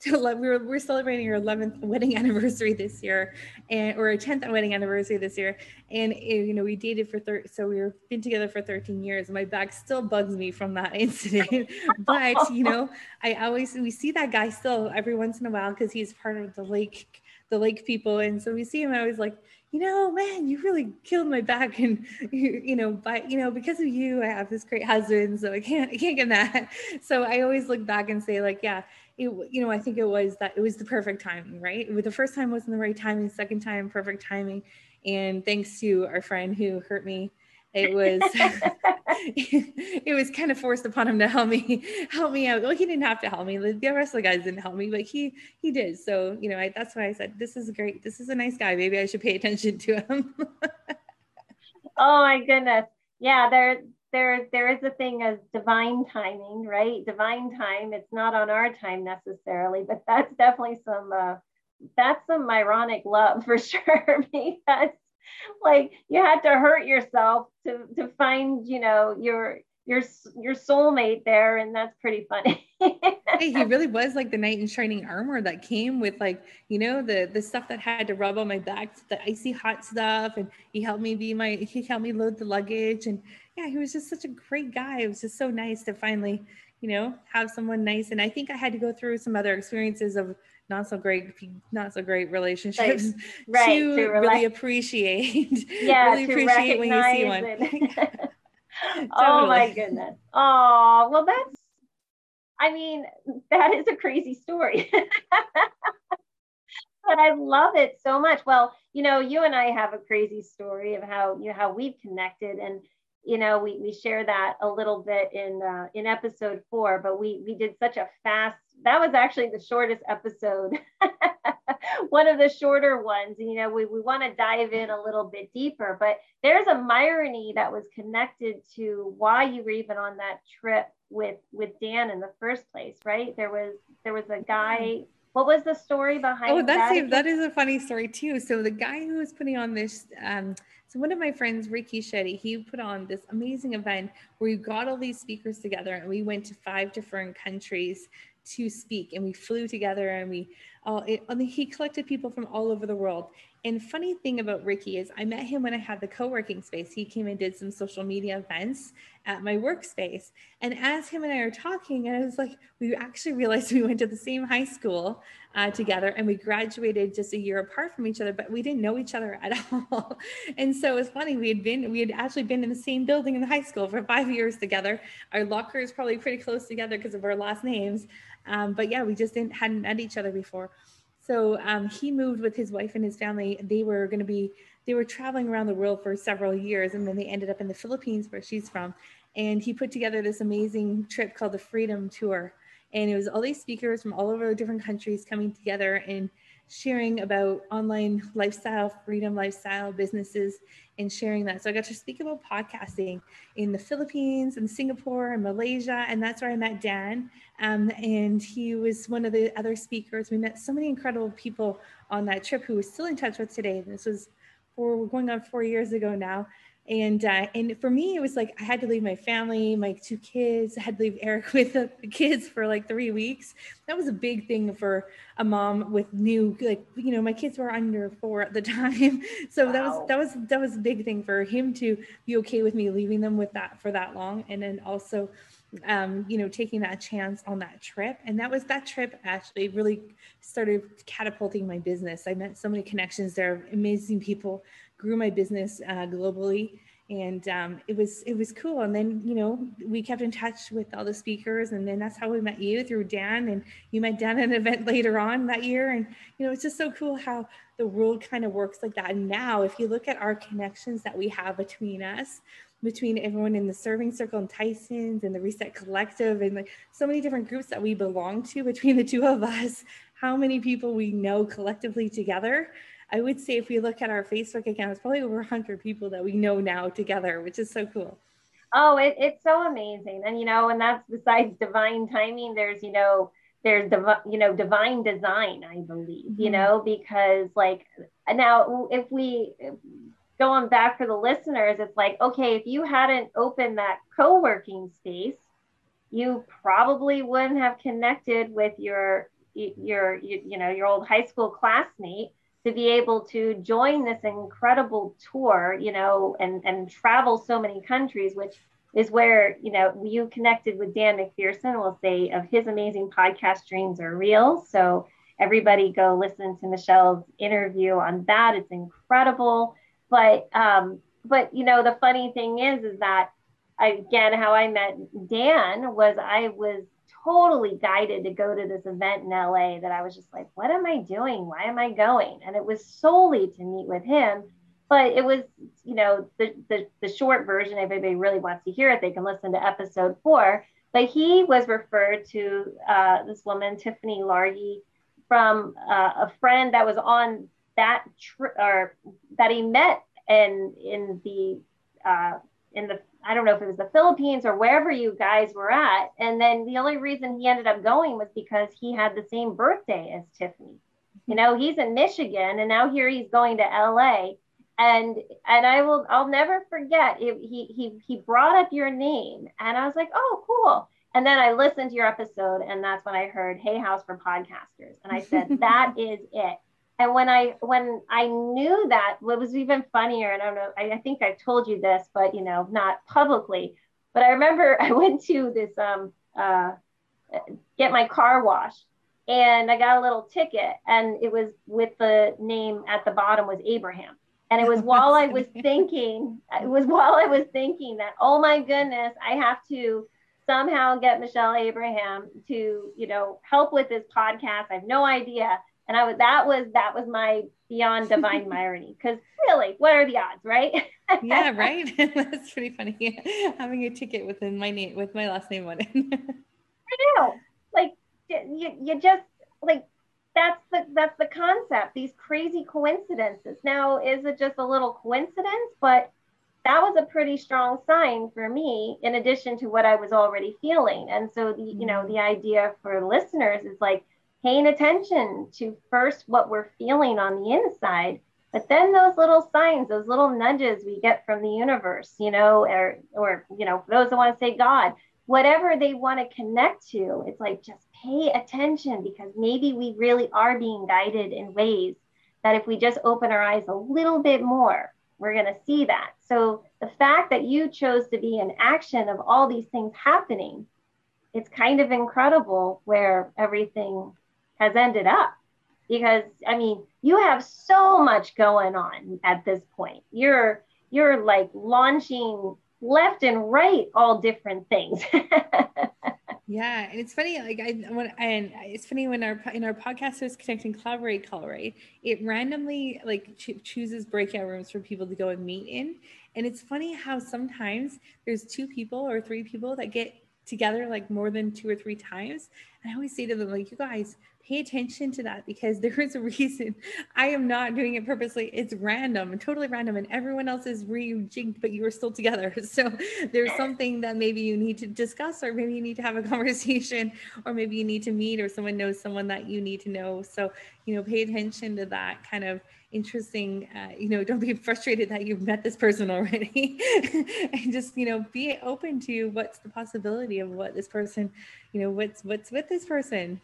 to, we were we're celebrating our 11th wedding anniversary this year, and or a 10th wedding anniversary this year, and it, you know we dated for thir- so we were been together for 13 years. My back still bugs me from that incident, but you know, I always we see that guy still every once in a while because he's part of the lake the lake people, and so we see him. I was like you know, man, you really killed my back, and you, you know, but you know, because of you, I have this great husband, so I can't, I can't get that. So I always look back and say, like, yeah, it, you know, I think it was that it was the perfect timing, right? The first time wasn't the right timing, second time, perfect timing, and thanks to our friend who hurt me it was it was kind of forced upon him to help me help me out. Well, he didn't have to help me. The rest of the guys didn't help me, but he he did. So you know, I, that's why I said this is great. This is a nice guy. Maybe I should pay attention to him. oh my goodness, yeah. There there there is a thing as divine timing, right? Divine time. It's not on our time necessarily, but that's definitely some. Uh, that's some ironic love for sure because like you had to hurt yourself to to find you know your your your soulmate there and that's pretty funny. Hey, he really was like the knight in shining armor that came with like you know the the stuff that had to rub on my back the icy hot stuff and he helped me be my he helped me load the luggage and yeah he was just such a great guy. It was just so nice to finally you know have someone nice and i think i had to go through some other experiences of not so great not so great relationships right, to, to really appreciate yeah really appreciate when you see one. oh my goodness. Oh well that's i mean that is a crazy story. But i love it so much. Well you know you and i have a crazy story of how you know how we've connected and you know we, we share that a little bit in uh, in episode four but we we did such a fast that was actually the shortest episode one of the shorter ones you know we, we want to dive in a little bit deeper but there's a irony that was connected to why you were even on that trip with with dan in the first place right? There was there was a guy what was the story behind oh that's that? that is a funny story too. So the guy who was putting on this um so one of my friends, Ricky Shetty, he put on this amazing event where we got all these speakers together and we went to five different countries to speak and we flew together and we all it, he collected people from all over the world. And funny thing about ricky is i met him when i had the co-working space. He came and did some social media events at my workspace. And as him and i were talking and i was like we actually realized we went to the same high school uh, together and we graduated just a year apart from each other but we didn't know each other at all. And so it was funny we had been we had actually been in the same building in high school for five years together. Our lockers probably pretty close together because of our last names um, but yeah, we just didn't hadn't met each other before. So um, he moved with his wife and his family. They were going to be they were traveling around the world for several years, and then they ended up in the Philippines, where she's from. And he put together this amazing trip called the Freedom Tour, and it was all these speakers from all over different countries coming together and sharing about online lifestyle, freedom lifestyle businesses, and sharing that. So I got to speak about podcasting in the Philippines and Singapore and Malaysia. And that's where I met Dan. Um, and he was one of the other speakers. We met so many incredible people on that trip who we're still in touch with today. This was four, going on four years ago now and uh, and for me it was like i had to leave my family my two kids i had to leave eric with the kids for like three weeks that was a big thing for a mom with new like you know my kids were under four at the time so wow. that was that was that was a big thing for him to be okay with me leaving them with that for that long and then also um, you know, taking that chance on that trip. And that was that trip actually really started catapulting my business. I met so many connections there, amazing people grew my business uh, globally. And um, it was it was cool. And then you know we kept in touch with all the speakers. And then that's how we met you through dan. And you met dan at an event later on that year. And you know it's just so cool how the world kind of works like that. And now if you look at our connections that we have between us between everyone in the serving circle and Tyson's and the Reset Collective and like so many different groups that we belong to between the two of us, how many people we know collectively together. I would say if we look at our Facebook account, it's probably over 100 people that we know now together, which is so cool. Oh, it, it's so amazing. And, you know, and that's besides divine timing, there's, you know, there's divi- you know divine design i believe mm-hmm. you know because like now if we going back for the listeners it's like okay if you hadn't opened that co-working space you probably wouldn't have connected with your your you, you know your old high school classmate to be able to join this incredible tour you know and and travel so many countries which is where you know you connected with Dan McPherson. we'll say of his amazing podcast, Dreams Are Real. So everybody go listen to Michelle's interview on that. It's incredible. But um, but you know the funny thing is is that again how I met Dan was I was totally guided to go to this event in LA that I was just like, what am I doing? Why am I going? And it was solely to meet with him but it was you know the, the, the short version if anybody really wants to hear it they can listen to episode four but he was referred to uh, this woman tiffany largy from uh, a friend that was on that trip or that he met in in the uh, in the I don't know if it was the Philippines or wherever you guys were at. And then the only reason he ended up going was because he had the same birthday as Tiffany. You know, he's in Michigan and now here he's going to LA and and I will I'll never forget it, he he he brought up your name and I was like oh cool and then I listened to your episode and that's when I heard Hay House for podcasters and I said that is it and when I when I knew that what was even funnier and I don't know I, I think I've told you this but you know not publicly but I remember I went to this um uh get my car washed and I got a little ticket and it was with the name at the bottom was Abraham and it was while I was thinking, it was while I was thinking that, oh my goodness, I have to somehow get Michelle Abraham to, you know, help with this podcast. I have no idea. And I was that was that was my beyond divine irony. Because really, what are the odds, right? yeah, right. That's pretty funny. Having a ticket within my name with my last name on it. I know. Like you, you just like that's the that's the concept these crazy coincidences now is it just a little coincidence but that was a pretty strong sign for me in addition to what i was already feeling and so the you know mm-hmm. the idea for listeners is like paying attention to first what we're feeling on the inside but then those little signs those little nudges we get from the universe you know or or you know those that want to say god whatever they want to connect to it's like just pay attention because maybe we really are being guided in ways that if we just open our eyes a little bit more, we're going to see that. So the fact that you chose to be in action of all these things happening, it's kind of incredible where everything has ended up. Because I mean, you have so much going on at this point. You're you're like launching left and right all different things. Yeah, and it's funny, like I when and it's funny when our in our podcasters connect and collaborate right? It randomly like ch- chooses breakout rooms for people to go and meet in, and it's funny how sometimes there's two people or three people that get together like more than two or three times, and I always say to them like, you guys pay attention to that because there is a reason I am not doing it purposely. It's random totally random, and everyone else is rejigged, but you are still together. So there's something that maybe you need to discuss, or maybe you need to have a conversation, or maybe you need to meet, or someone knows someone that you need to know. So, you know, pay attention to that kind of interesting uh, you know don't be frustrated that you've met this person already and just you know be open to what's the possibility of what this person you know what's what's with this person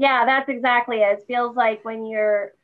yeah, that's exactly it. It feels like when you're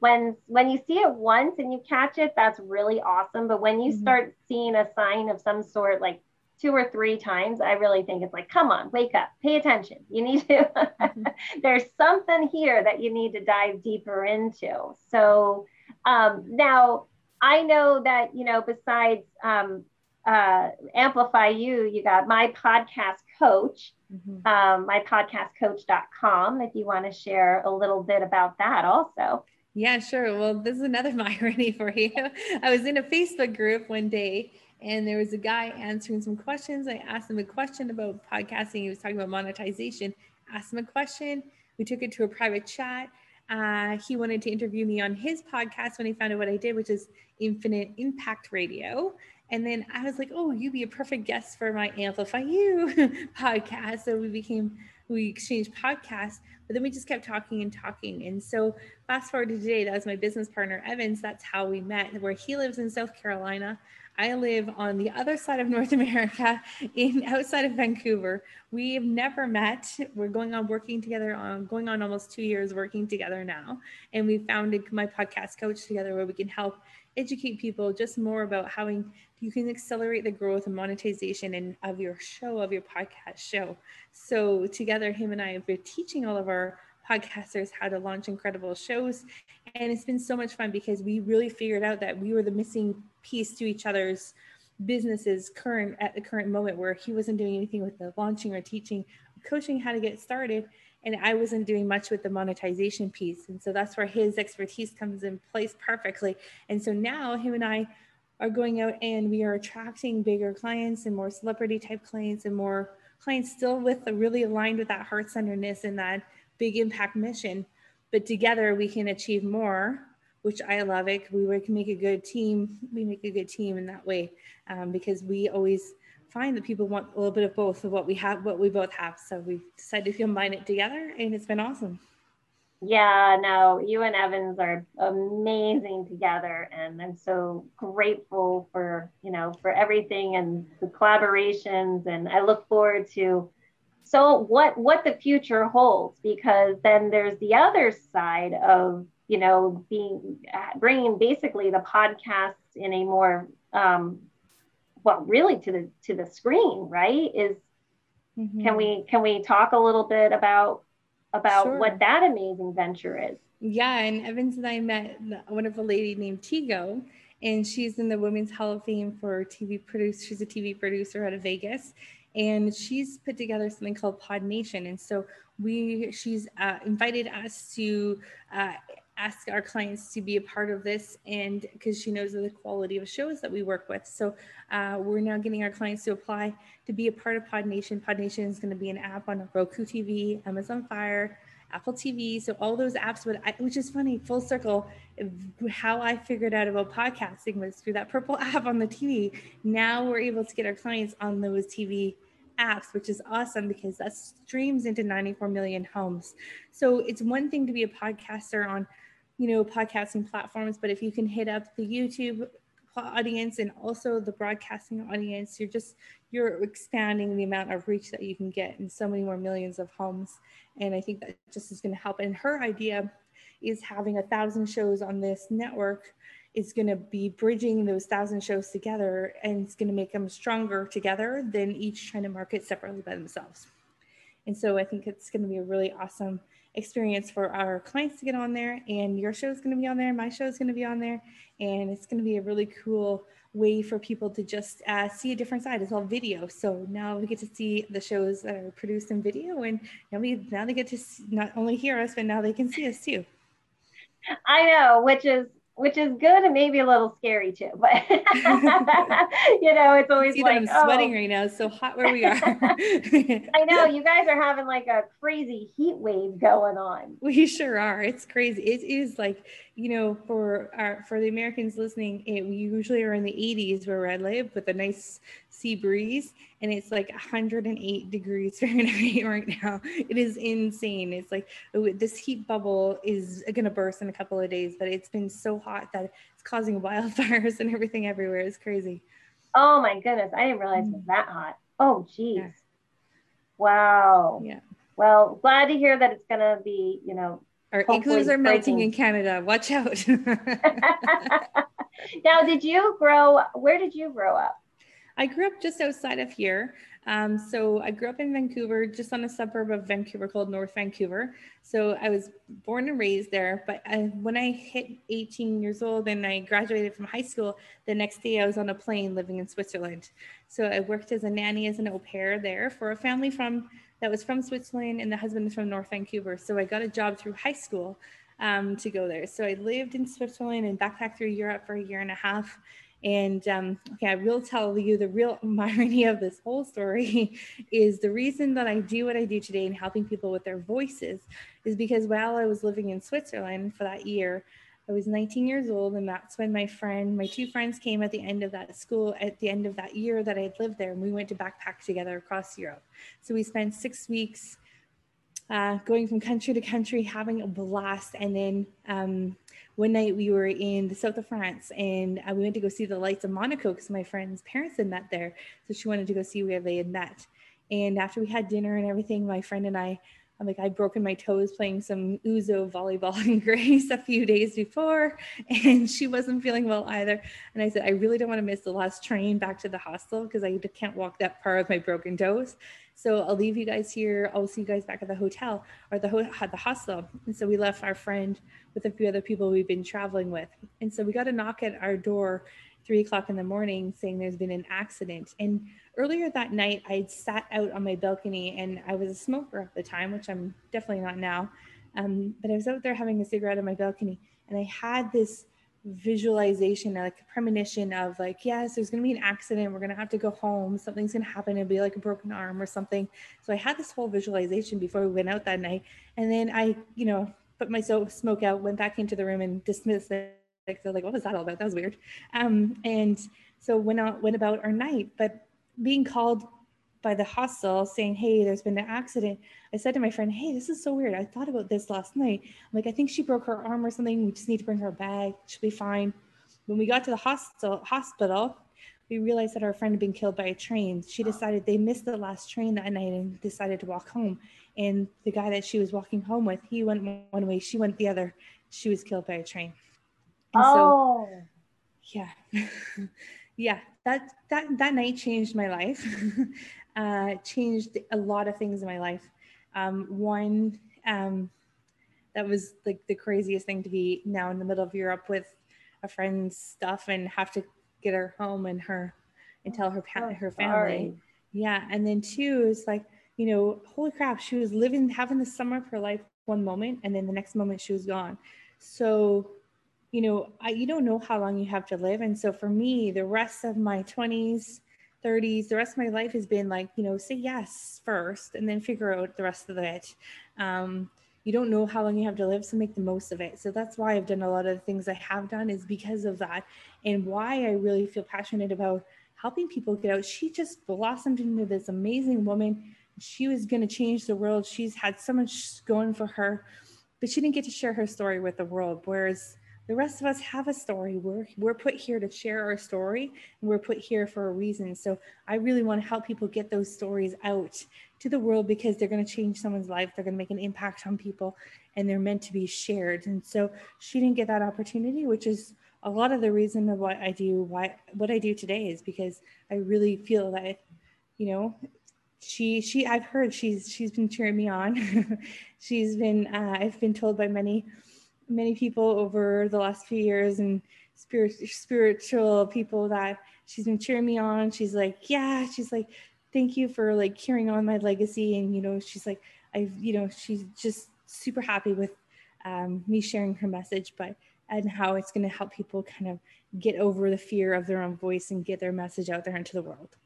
when when you see it once and you catch it, that's really awesome. But when you mm-hmm. start seeing a sign of some sort like two or three times, I really think it's like, come on, wake up, pay attention. You need to, mm-hmm. there's something here that you need to dive deeper into. So um, now I know that, you know, besides um, uh, Amplify You, you got my podcast coach, mm-hmm. um, mypodcastcoach.com, if you want to share a little bit about that also. Yeah, sure. Well, this is another irony for you. I was in a Facebook group one day and there was a guy answering some questions. I asked him a question about podcasting. He was talking about monetization. Asked him a question. We took it to a private chat. Uh, he wanted to interview me on his podcast when he found out what I did, which is Infinite Impact Radio. And then I was like, oh, you'd be a perfect guest for my Amplify You podcast. So we became, we exchanged podcasts, but then we just kept talking and talking. And so fast forward to today, that was my business partner, Evans. That's how we met, where he lives in South Carolina. I live on the other side of North America, in outside of Vancouver. We have never met. We're going on working together on going on almost two years working together now, and we founded my podcast coach together, where we can help educate people just more about how you can accelerate the growth and monetization and of your show of your podcast show. So together, him and I have been teaching all of our podcasters how to launch incredible shows. And it's been so much fun because we really figured out that we were the missing piece to each other's businesses current at the current moment where he wasn't doing anything with the launching or teaching coaching how to get started and i wasn't doing much with the monetization piece and so that's where his expertise comes in place perfectly and so now him and i are going out and we are attracting bigger clients and more celebrity type clients and more clients still with the really aligned with that heart centeredness and that big impact mission, but together we can achieve more, which I love it. We can make a good team. We make a good team in that way um, because we always find that people want a little bit of both of what we have, what we both have. So we decided to combine it together and it's been awesome. Yeah, no, you and Evans are amazing together, and I'm so grateful for you know for everything and the collaborations, and I look forward to so what what the future holds because then there's the other side of you know being bringing basically the podcasts in a more um, well really to the to the screen right is mm-hmm. can we can we talk a little bit about about sure. what that amazing venture is yeah and evans and i met a wonderful lady named tigo and she's in the women's hall of fame for tv produce. she's a tv producer out of vegas and she's put together something called Pod Nation. And so we, she's uh, invited us to uh, ask our clients to be a part of this, and because she knows the quality of shows that we work with, so uh, we're now getting our clients to apply to be a part of Pod Nation. Pod Nation is going to be an app on Roku TV, Amazon Fire. Apple TV, so all those apps would, which is funny, full circle. How I figured out about podcasting was through that purple app on the TV. Now we're able to get our clients on those TV apps, which is awesome because that streams into 94 million homes. So it's one thing to be a podcaster on, you know, podcasting platforms, but if you can hit up the YouTube audience and also the broadcasting audience, you're just you're expanding the amount of reach that you can get in so many more millions of homes. And I think that just is going to help. And her idea is having a thousand shows on this network is going to be bridging those thousand shows together and it's going to make them stronger together than each trying to market separately by themselves. And so I think it's going to be a really awesome experience for our clients to get on there and your show is going to be on there my show is going to be on there and it's going to be a really cool way for people to just uh, see a different side. It's all video so now we get to see the shows that are produced in video and now we now they get to see, not only hear us but now they can see us too. I know which is which is good and maybe a little scary too. But you know, it's always See like I'm oh. sweating oh. right now. It's so hot where we are. I know you guys are having like a crazy heat wave going on. We sure are. It's crazy. It is like you know, for our for the Americans listening, it, we usually are in the 80s where I live with a nice sea breeze, and it's like 108 degrees Fahrenheit right now. It is insane. It's like oh, this heat bubble is going to burst in a couple of days, but it's been so hot that it's causing wildfires and everything everywhere. It's crazy. Oh my goodness, I didn't realize it was that hot. Oh geez. Yeah. Wow. Yeah. Well, glad to hear that it's going to be, you know, our igloos are melting in Canada. Watch out. now, did you grow? Where did you grow up? I grew up just outside of here. Um, so I grew up in Vancouver, just on a suburb of Vancouver called North Vancouver. So I was born and raised there. But I, when I hit 18 years old and I graduated from high school, the next day I was on a plane living in Switzerland. So I worked as a nanny, as an au pair there for a family from that was from Switzerland, and the husband is from North Vancouver. So I got a job through high school um, to go there. So I lived in Switzerland and backpacked through Europe for a year and a half. And um, okay, I will tell you the real irony of this whole story is the reason that I do what I do today in helping people with their voices is because while I was living in Switzerland for that year, I was 19 years old, and that's when my friend, my two friends came at the end of that school, at the end of that year that I had lived there, and we went to backpack together across Europe. So we spent six weeks uh, going from country to country, having a blast. And then um, one night we were in the south of France and uh, we went to go see the lights of Monaco because my friend's parents had met there. So she wanted to go see where they had met. And after we had dinner and everything, my friend and I, I'm like, I'd broken my toes playing some Ouzo volleyball in Greece a few days before, and she wasn't feeling well either. And I said, I really don't want to miss the last train back to the hostel because I can't walk that far with my broken toes. So I'll leave you guys here. I'll see you guys back at the hotel or the ho- the hostel. And so we left our friend with a few other people we've been traveling with. And so we got a knock at our door three o'clock in the morning saying there's been an accident. And earlier that night, I'd sat out on my balcony and I was a smoker at the time, which I'm definitely not now. Um, but I was out there having a cigarette on my balcony and I had this visualization, like a premonition of like, yes, there's going to be an accident. We're going to have to go home. Something's going to happen. It'll be like a broken arm or something. So I had this whole visualization before we went out that night. And then I, you know, put my smoke out, went back into the room and dismissed it. So like, what was that all about? That was weird. Um, and so went out, went about our night, but being called by the hostel saying, Hey, there's been an accident. I said to my friend, Hey, this is so weird. I thought about this last night. I'm like, I think she broke her arm or something. We just need to bring her bag. She'll be fine. When we got to the hostel, hospital, we realized that our friend had been killed by a train. She decided they missed the last train that night and decided to walk home. And the guy that she was walking home with, he went one way, she went the other. She was killed by a train. And oh. So, yeah. yeah, that that that night changed my life. uh, changed a lot of things in my life. Um, one, um, that was like the craziest thing to be now in the middle of Europe with a friend's stuff and have to get her home and her and tell her oh, her family. Yeah, and then two is like you know, holy crap, she was living having the summer of her life one moment, and then the next moment she was gone. So, you know, I, you don't know how long you have to live, and so for me, the rest of my twenties 30s, the rest of my life has been like, you know, say yes first and then figure out the rest of it. Um, you don't know how long you have to live, so make the most of it. So that's why I've done a lot of the things I have done is because of that, and why I really feel passionate about helping people get out. She just blossomed into this amazing woman. She was going to change the world. She's had so much going for her, but she didn't get to share her story with the world. Whereas the rest of us have a story. We're, we're put here to share our story and we're put here for a reason. So I really want to help people get those stories out to the world because they're going to change someone's life. They're going to make an impact on people and they're meant to be shared. And so she didn't get that opportunity, which is a lot of the reason of what I do, why what I do today is because I really feel that, you know, she she I've heard she's she's been cheering me on. she's been uh, I've been told by many many people over the last few years and spirit, spiritual people that she's been cheering me on. She's like, yeah, she's like, thank you for like carrying on my legacy. And, you know, she's like, I've, you know, she's just super happy with um, me sharing her message, but, and how it's going to help people kind of get over the fear of their own voice and get their message out there into the world.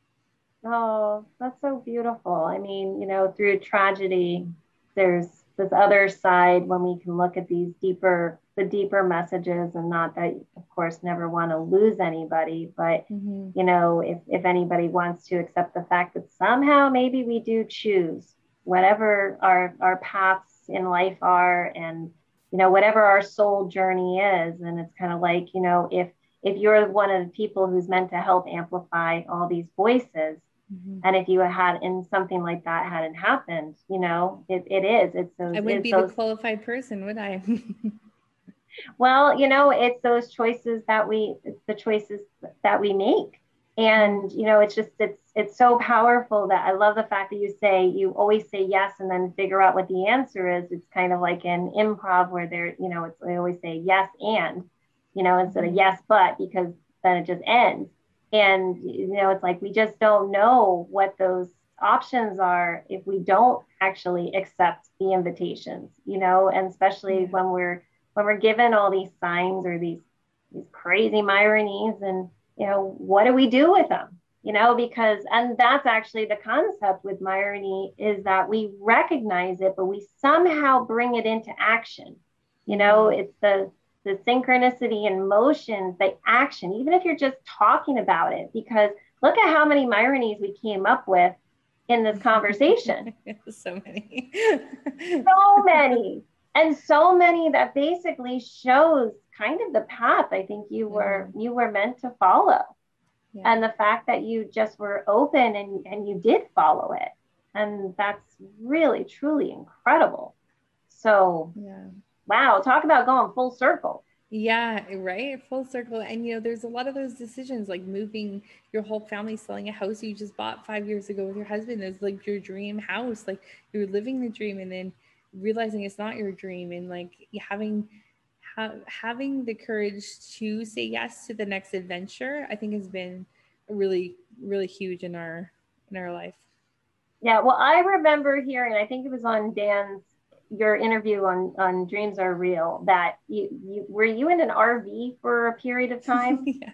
Oh, that's so beautiful. I mean, you know, through tragedy, there's this other side when we can look at these deeper the deeper messages and not that of course never want to lose anybody but mm-hmm. you know if, if anybody wants to accept the fact that somehow maybe we do choose whatever our our paths in life are and you know whatever our soul journey is and it's kind of like you know if if you're one of the people who's meant to help amplify all these voices Mm-hmm. And if you had in something like that hadn't happened, you know, it, it is. It's those. I wouldn't be those, the qualified person, would I? well, you know, it's those choices that we, the choices that we make, and you know, it's just it's it's so powerful that I love the fact that you say you always say yes and then figure out what the answer is. It's kind of like an improv where they're, you know, it's they always say yes and, you know, instead of mm-hmm. yes but because then it just ends and you know it's like we just don't know what those options are if we don't actually accept the invitations you know and especially when we're when we're given all these signs or these these crazy myronies and you know, what do we do with them? You know, because, and that's actually the concept with Myrony is that we recognize it, but we somehow bring it into action. You know, mm-hmm. it's the, the synchronicity and motions, the action, even if you're just talking about it, because look at how many Myronies we came up with in this conversation. so many. so many. And so many that basically shows kind of the path I think you were you were meant to follow. Yeah. And the fact that you just were open and, and you did follow it. And that's really, truly incredible. So yeah. Wow, talk about going full circle. Yeah, right. Full circle. And you know, there's a lot of those decisions like moving your whole family, selling a house you just bought five years ago with your husband is like your dream house. Like you're living the dream and then realizing it's not your dream and like having ha- having the courage to say yes to the next adventure, I think has been really, really huge in our in our life. Yeah, well, I remember hearing, I think it was on Dan's your interview on on Dreams Are Real that you, you were you in an RV for a period of time? yeah.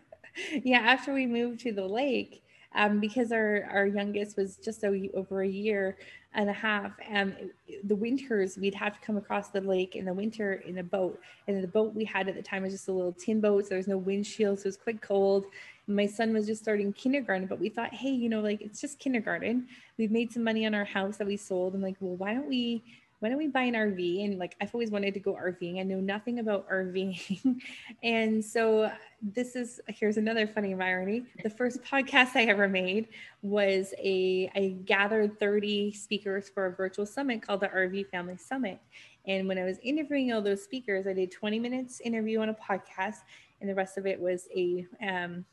yeah, after we moved to the lake, um, because our our youngest was just a, over a year, and a half. And the winters, we'd have to come across the lake in the winter in a boat. And the boat we had at the time was just a little tin boat. So there was no windshield. So it was quite cold. My son was just starting kindergarten, but we thought, hey, you know, like it's just kindergarten. We've made some money on our house that we sold. And like, well, why don't we why don't we buy an RV? And like, I've always wanted to go RVing. I know nothing about RVing. and so this is, here's another funny irony. The first podcast I ever made was a, I gathered 30 speakers for a virtual summit called the RV Family Summit. And when I was interviewing all those speakers, I did 20 minutes interview on a podcast and the rest of it was a, um,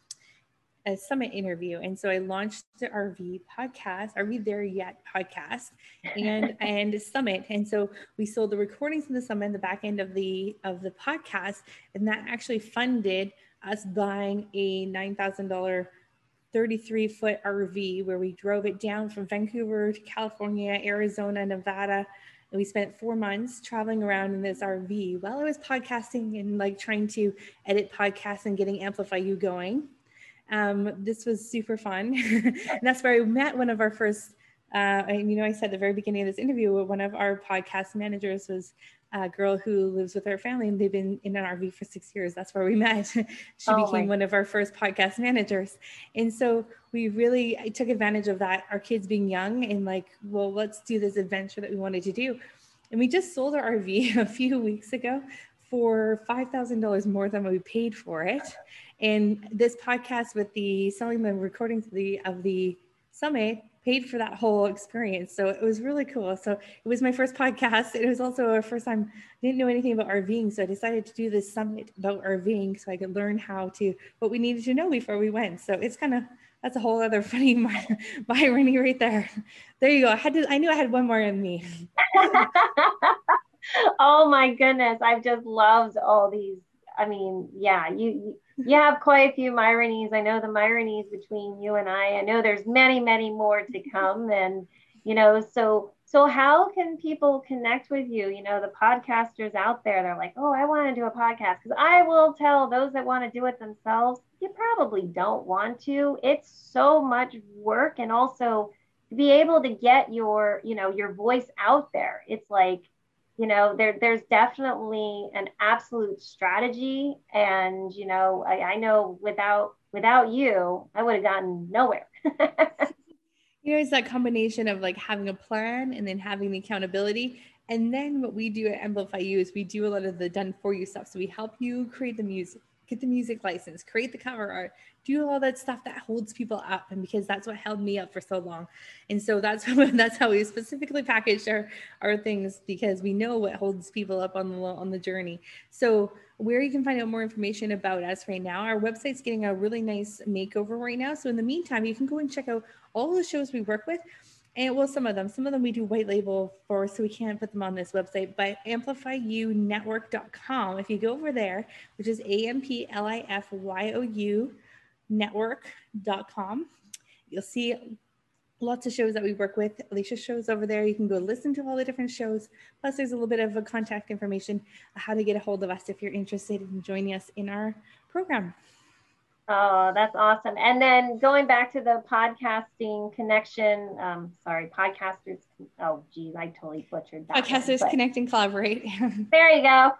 a summit interview. And so I launched the RV podcast, RV There Yet podcast and and summit. And so we sold the recordings of the summit, the back end of the of the podcast, and that actually funded us buying a nine thousand dollar 33 foot RV where we drove it down from Vancouver to California, Arizona, Nevada. And we spent four months traveling around in this RV while I was podcasting and like trying to edit podcasts and getting Amplify You going. Um, this was super fun. and that's where I met one of our first, uh, and you know, I said at the very beginning of this interview, one of our podcast managers was a girl who lives with her family and they've been in an RV for six years. That's where we met. she oh became one of our first podcast managers. And so we really I took advantage of that, our kids being young and like, well, let's do this adventure that we wanted to do. And we just sold our RV a few weeks ago for $5,000 more than we paid for it. And this podcast with the selling the recordings of the of the summit paid for that whole experience. So it was really cool. So it was my first podcast. It was also our first time I didn't know anything about RVing. So I decided to do this summit about RVing so I could learn how to what we needed to know before we went. So it's kind of that's a whole other funny irony right there. There you go. I had to I knew I had one more in me. oh my goodness. I've just loved all these. I mean, yeah, you you have quite a few Myronies. I know the Myronies between you and I. I know there's many, many more to come. And, you know, so so how can people connect with you? You know, the podcasters out there, they're like, oh, I want to do a podcast. Because I will tell those that want to do it themselves, you probably don't want to. It's so much work and also to be able to get your, you know, your voice out there. It's like you know there there's definitely an absolute strategy. And you know I, I know without without you i would have gotten nowhere. You know it's that combination of like having a plan and then having the accountability. And then what we do at amplify you is we do a lot of the done for you stuff. So we help you create the music get the music license, create the cover art, do all that stuff that holds people up. And because that's what held me up for so long. And so that's that's how we specifically packaged our, our things because we know what holds people up on the on the journey. So where you can find out more information about us right now, our website's getting a really nice makeover right now. So in the meantime, you can go and check out all the shows we work with and well some of them. Some of them we do white label for so we can't put them on this website but amplifyounetwork.com if you go over there which is a-m-p-l-i-f-y-o-u network.com you'll see lots of shows that we work with. Alicia shows over there. You can go listen to all the different shows. Plus there's a little bit of a contact information how to get a hold of us if you're interested in joining us in our program Oh, that's awesome. And then going back to the podcasting connection, um, sorry, podcasters. Oh, geez, I totally butchered that. Podcasters one, connect and collaborate. there you go.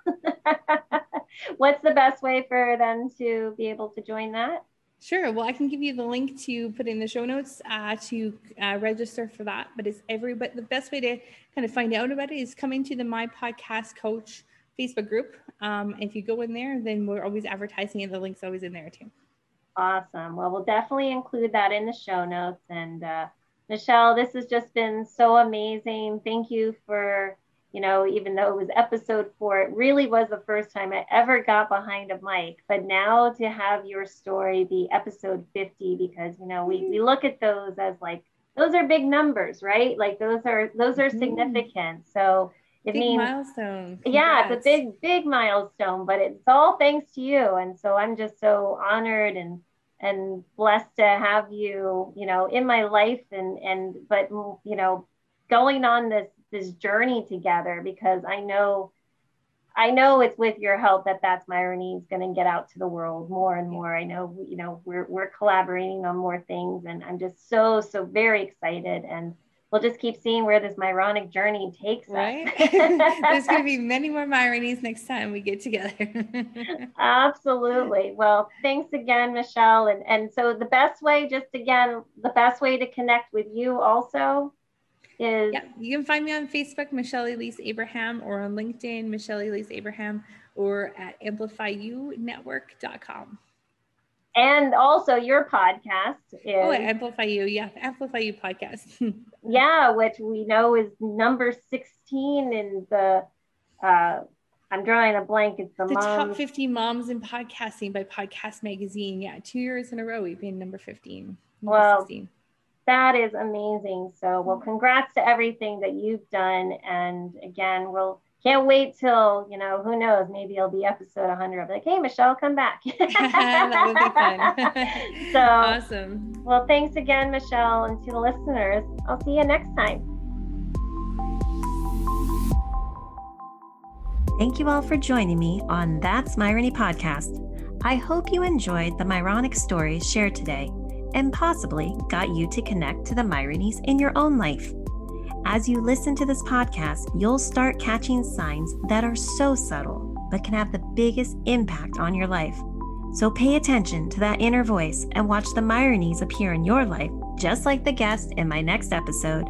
What's the best way for them to be able to join that? Sure. Well, I can give you the link to put in the show notes uh, to uh, register for that. But it's every but the best way to kind of find out about it is coming to the My Podcast Coach Facebook group. Um, if you go in there, then we're always advertising and the link's always in there too. Awesome. Well, we'll definitely include that in the show notes. And uh, Michelle, this has just been so amazing. Thank you for you know, even though it was episode four, it really was the first time I ever got behind a mic. But now to have your story be episode 50, because, you know, we, we look at those as like, those are big numbers, right? Like those are, those are mm-hmm. significant. So it big means, milestone. yeah, it's a big, big milestone, but it's all thanks to you. And so I'm just so honored and, and blessed to have you, you know, in my life and, and, but, mm, you know, going on this this journey together because I know I know it's with your help that that's Myrony is going to get out to the world more and more. I know you know we're we're collaborating on more things, and I'm just so so very excited. And we'll just keep seeing where this Myronic journey takes right? us. There's going to be many more Myronies next time we get together. Absolutely. Well, thanks again, Michelle. And and so the best way, just again, the best way to connect with you also is yeah, you can find me on Facebook, Michelle Elise Abraham, or on LinkedIn, Michelle Elise Abraham, or at amplifyounetwork.com. And also your podcast is Oh, Amplify You, yeah, Amplify You podcast. yeah, which we know is number 16 in the uh I'm drawing a blank. It's the, the top 50 moms in podcasting by Podcast Magazine. Yeah, two years in a row we've been number 15. Number well, 16 that is amazing. So, well, congrats to everything that you've done. And again, we'll can't wait till, you know, who knows, maybe it'll be episode 100. I'll be like, hey, Michelle, come back. that would be fun. so, awesome. Well, thanks again, Michelle. And to the listeners, I'll see you next time. Thank you all for joining me on That's Myrony podcast. I hope you enjoyed the Myronic stories shared today and possibly got you to connect to the Myronies in your own life. As you listen to this podcast, you'll start catching signs that are so subtle but can have the biggest impact on your life. So pay attention to that inner voice and watch the Myronies appear in your life, just like the guest in my next episode.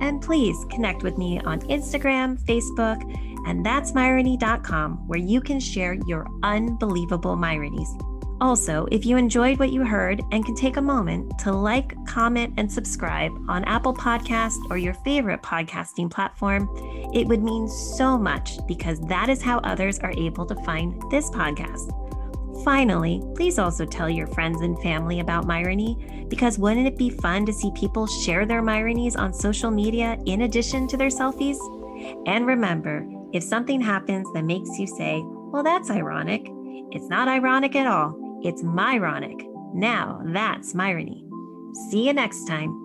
And please connect with me on Instagram, Facebook, and that's Myrony.com, where you can share your unbelievable Myronies. Also, if you enjoyed what you heard and can take a moment to like, comment, and subscribe on Apple Podcast or your favorite podcasting platform, it would mean so much because that is how others are able to find this podcast. Finally, please also tell your friends and family about Myrony because wouldn't it be fun to see people share their Myronies on social media in addition to their selfies? And remember, if something happens that makes you say, well, that's ironic, it's not ironic at all. It's Myronic. Now that's Myrony. See you next time.